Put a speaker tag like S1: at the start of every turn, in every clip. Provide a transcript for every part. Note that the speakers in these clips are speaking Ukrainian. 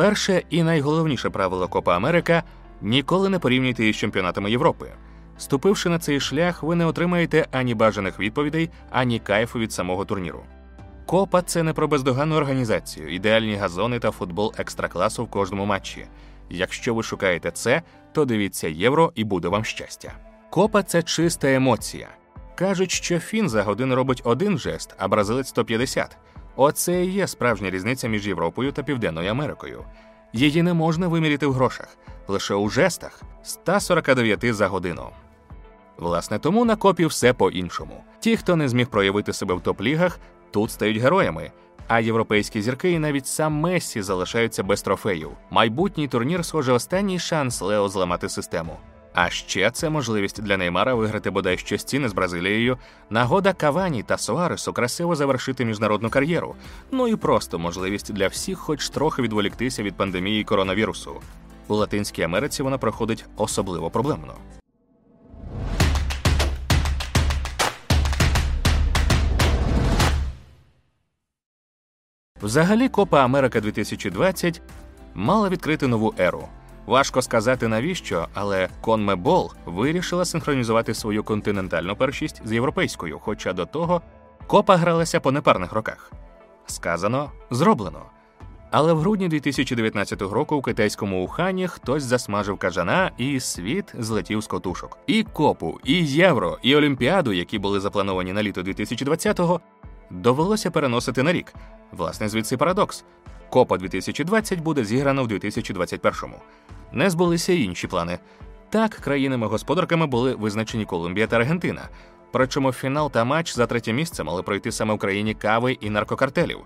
S1: Перше і найголовніше правило Копа Америка ніколи не порівнюйте із чемпіонатами Європи. Ступивши на цей шлях, ви не отримаєте ані бажаних відповідей, ані кайфу від самого турніру. Копа це не про бездоганну організацію, ідеальні газони та футбол екстракласу в кожному матчі. Якщо ви шукаєте це, то дивіться євро і буде вам щастя. Копа це чиста емоція. Кажуть, що фін за годину робить один жест, а бразилець 150. Оце і є справжня різниця між Європою та Південною Америкою. Її не можна виміряти в грошах, лише у жестах 149 за годину. Власне, тому на копі все по-іншому. Ті, хто не зміг проявити себе в топ-лігах, тут стають героями. А європейські зірки і навіть сам Мессі залишаються без трофеїв. Майбутній турнір, схоже, останній шанс Лео зламати систему. А ще це можливість для Неймара виграти бодай щось ціни з Бразилією, нагода Кавані та Суаресу красиво завершити міжнародну кар'єру. Ну і просто можливість для всіх, хоч трохи відволіктися від пандемії коронавірусу. У Латинській Америці вона проходить особливо проблемно. Взагалі, Копа Америка 2020 мала відкрити нову еру. Важко сказати навіщо, але Конмебол вирішила синхронізувати свою континентальну першість з європейською, хоча до того копа гралася по непарних роках. Сказано, зроблено. Але в грудні 2019 року у китайському Ухані хтось засмажив кажана, і світ злетів з котушок. І копу, і євро, і олімпіаду, які були заплановані на літо 2020-го, довелося переносити на рік. Власне, звідси парадокс. Копа 2020 буде зіграно в 2021-му. Не збулися й інші плани. Так, країнами-господарками були визначені Колумбія та Аргентина. Причому фінал та матч за третє місце мали пройти саме в країні кави і наркокартелів.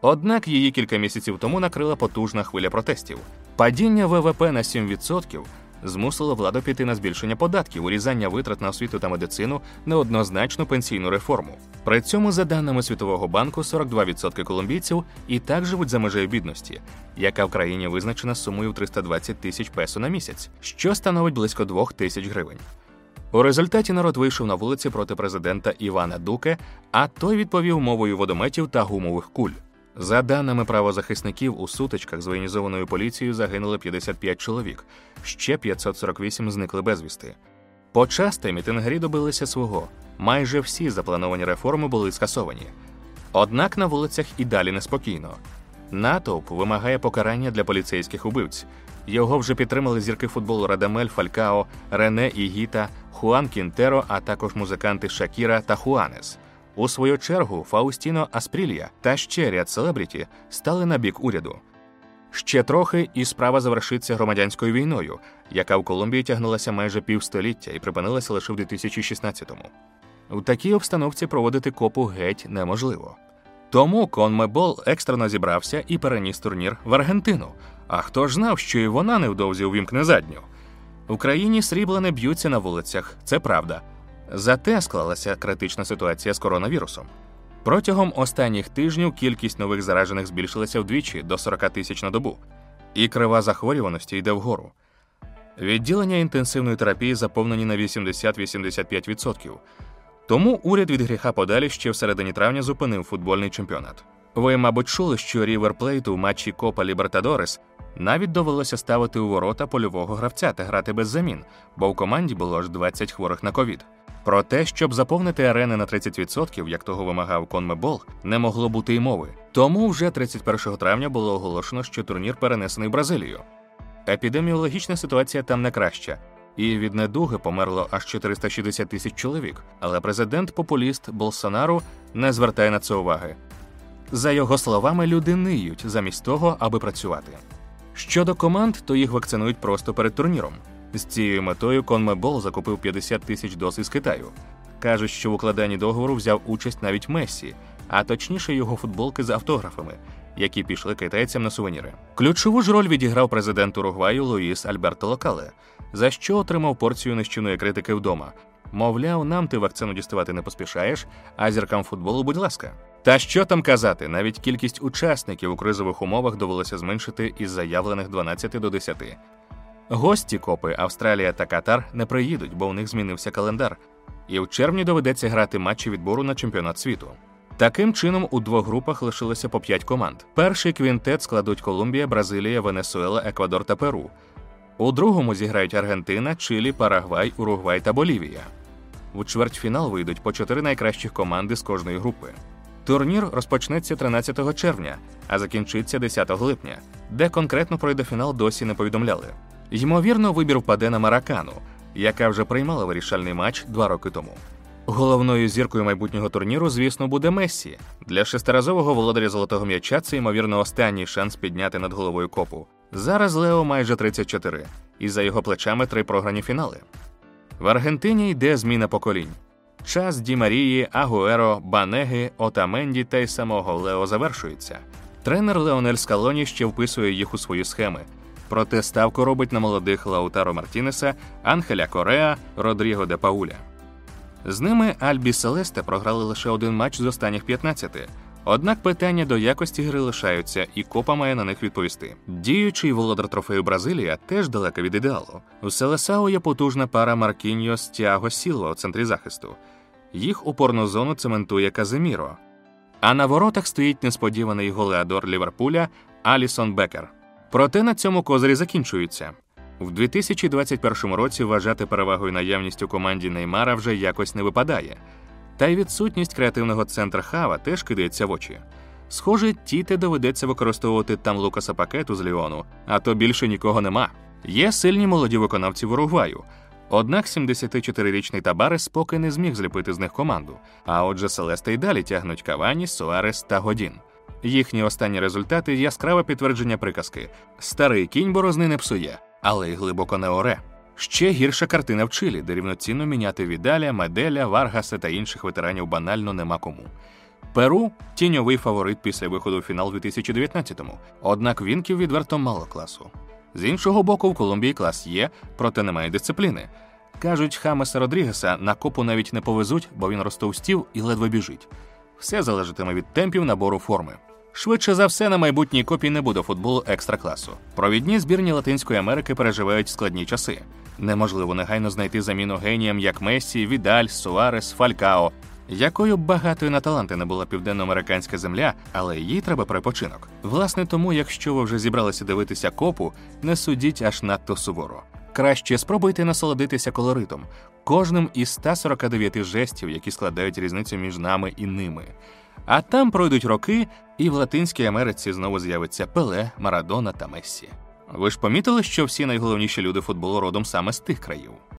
S1: Однак її кілька місяців тому накрила потужна хвиля протестів. Падіння ВВП на 7% змусило владу піти на збільшення податків, урізання витрат на освіту та медицину, неоднозначну пенсійну реформу. При цьому, за даними Світового банку, 42% колумбійців і так живуть за межею бідності, яка в країні визначена сумою в 320 тисяч песо на місяць, що становить близько 2 тисяч гривень. У результаті народ вийшов на вулиці проти президента Івана Дуке, а той відповів мовою водометів та гумових куль. За даними правозахисників, у сутичках з воєнізованою поліцією загинули 55 чоловік, ще 548 зникли безвісти. Почасти мітингарі добилися свого. Майже всі заплановані реформи були скасовані. Однак на вулицях і далі неспокійно. Натовп вимагає покарання для поліцейських убивць. Його вже підтримали зірки футболу Радамель, Фалькао, Рене Ігіта, Хуан Кінтеро, а також музиканти Шакіра та Хуанес. У свою чергу Фаустіно Аспрілія та ще ряд селебріті стали на бік уряду. Ще трохи і справа завершиться громадянською війною, яка в Колумбії тягнулася майже півстоліття і припинилася лише в 2016-му. У такій обстановці проводити копу геть неможливо. Тому Конмебол екстрено зібрався і переніс турнір в Аргентину. А хто ж знав, що і вона невдовзі увімкне задню? В країні срібла не б'ються на вулицях, це правда. Зате склалася критична ситуація з коронавірусом. Протягом останніх тижнів кількість нових заражених збільшилася вдвічі до 40 тисяч на добу, і крива захворюваності йде вгору. Відділення інтенсивної терапії заповнені на 80-85%. Тому уряд від гріха подалі ще в середині травня зупинив футбольний чемпіонат. Ви, мабуть, чули, що Рівер Плейт у матчі Копа Лібертадорес навіть довелося ставити у ворота польового гравця та грати без замін, бо в команді було аж 20 хворих на ковід. Про те, щоб заповнити арени на 30%, як того вимагав Конмебол, не могло бути й мови. Тому вже 31 травня було оголошено, що турнір перенесений в Бразилію. Епідеміологічна ситуація там не краща, і від недуги померло аж 460 тисяч чоловік. Але президент-популіст Болсонару не звертає на це уваги. За його словами, люди ниють замість того, аби працювати. Щодо команд, то їх вакцинують просто перед турніром. З цією метою Конмебол закупив 50 тисяч доз із Китаю. Кажуть, що в укладанні договору взяв участь навіть Мессі, а точніше його футболки з автографами, які пішли китайцям на сувеніри. Ключову ж роль відіграв президент Уругваю Луїс Альберто Локале, за що отримав порцію нищівної критики вдома. Мовляв, нам ти вакцину діставати не поспішаєш, а зіркам футболу, будь ласка. Та що там казати, навіть кількість учасників у кризових умовах довелося зменшити із заявлених 12 до 10. Гості копи Австралія та Катар не приїдуть, бо у них змінився календар, і в червні доведеться грати матчі відбору на чемпіонат світу. Таким чином, у двох групах лишилося по п'ять команд. Перший квінтет складуть Колумбія, Бразилія, Венесуела, Еквадор та Перу. У другому зіграють Аргентина, Чилі, Парагвай, Уругвай та Болівія. У чвертьфінал вийдуть по чотири найкращих команди з кожної групи. Турнір розпочнеться 13 червня, а закінчиться 10 липня, де конкретно пройде фінал досі не повідомляли. Ймовірно, вибір впаде на Маракану, яка вже приймала вирішальний матч два роки тому. Головною зіркою майбутнього турніру, звісно, буде Мессі. Для шестиразового володаря золотого м'яча це, ймовірно, останній шанс підняти над головою копу. Зараз Лео майже 34, і за його плечами три програні фінали. В Аргентині йде зміна поколінь. Час Ді Марії, Агуеро, Банеги, Отаменді та й самого Лео завершується. Тренер Леонель Скалоні ще вписує їх у свої схеми. Проте ставку робить на молодих Лаутаро Мартінеса, Анхеля Кореа, Родріго де Пауля. З ними Альбі Селесте програли лише один матч з останніх 15. Однак питання до якості гри лишаються, і копа має на них відповісти. Діючий володар трофею Бразилія теж далеко від ідеалу. У Селесао є потужна пара Маркіньос Тіаго Сілва у центрі захисту. Їх упорну зону цементує Казиміро. А на воротах стоїть несподіваний голеадор Ліверпуля Алісон Бекер. Проте на цьому козирі закінчуються. В 2021 році вважати перевагою наявність у команді Неймара вже якось не випадає. Та й відсутність креативного центра хава теж кидається в очі. Схоже, тіте доведеться використовувати там Лукаса Пакету з Ліону, а то більше нікого нема. Є сильні молоді виконавці в Уругваю. Однак 74-річний Табарес поки не зміг зліпити з них команду. А отже, Селеста й далі тягнуть Кавані, Суарес та Годін. Їхні останні результати яскраве підтвердження приказки: старий кінь борозни не псує, але й глибоко не оре. Ще гірша картина в Чилі, де рівноцінно міняти Відаля, Меделя, Варгаса та інших ветеранів банально нема кому. Перу тіньовий фаворит після виходу в фінал 2019-му, однак вінків відверто мало класу. З іншого боку, в Колумбії клас є, проте немає дисципліни. Кажуть, Хамеса Родрігеса на копу навіть не повезуть, бо він розтовстів і ледве біжить. Все залежатиме від темпів набору форми. Швидше за все, на майбутній копі не буде футболу екстра класу. Провідні збірні Латинської Америки переживають складні часи. Неможливо негайно знайти заміну геніям як Месі, Відаль, Суарес, Фалькао. Якою б багатою на таланти не була південноамериканська земля, але їй треба перепочинок. Власне, тому, якщо ви вже зібралися дивитися копу, не судіть аж надто суворо. Краще спробуйте насолодитися колоритом, кожним із 149 жестів, які складають різницю між нами і ними. А там пройдуть роки, і в Латинській Америці знову з'явиться Пеле, Марадона та Мессі. Ви ж помітили, що всі найголовніші люди футболу родом саме з тих країв?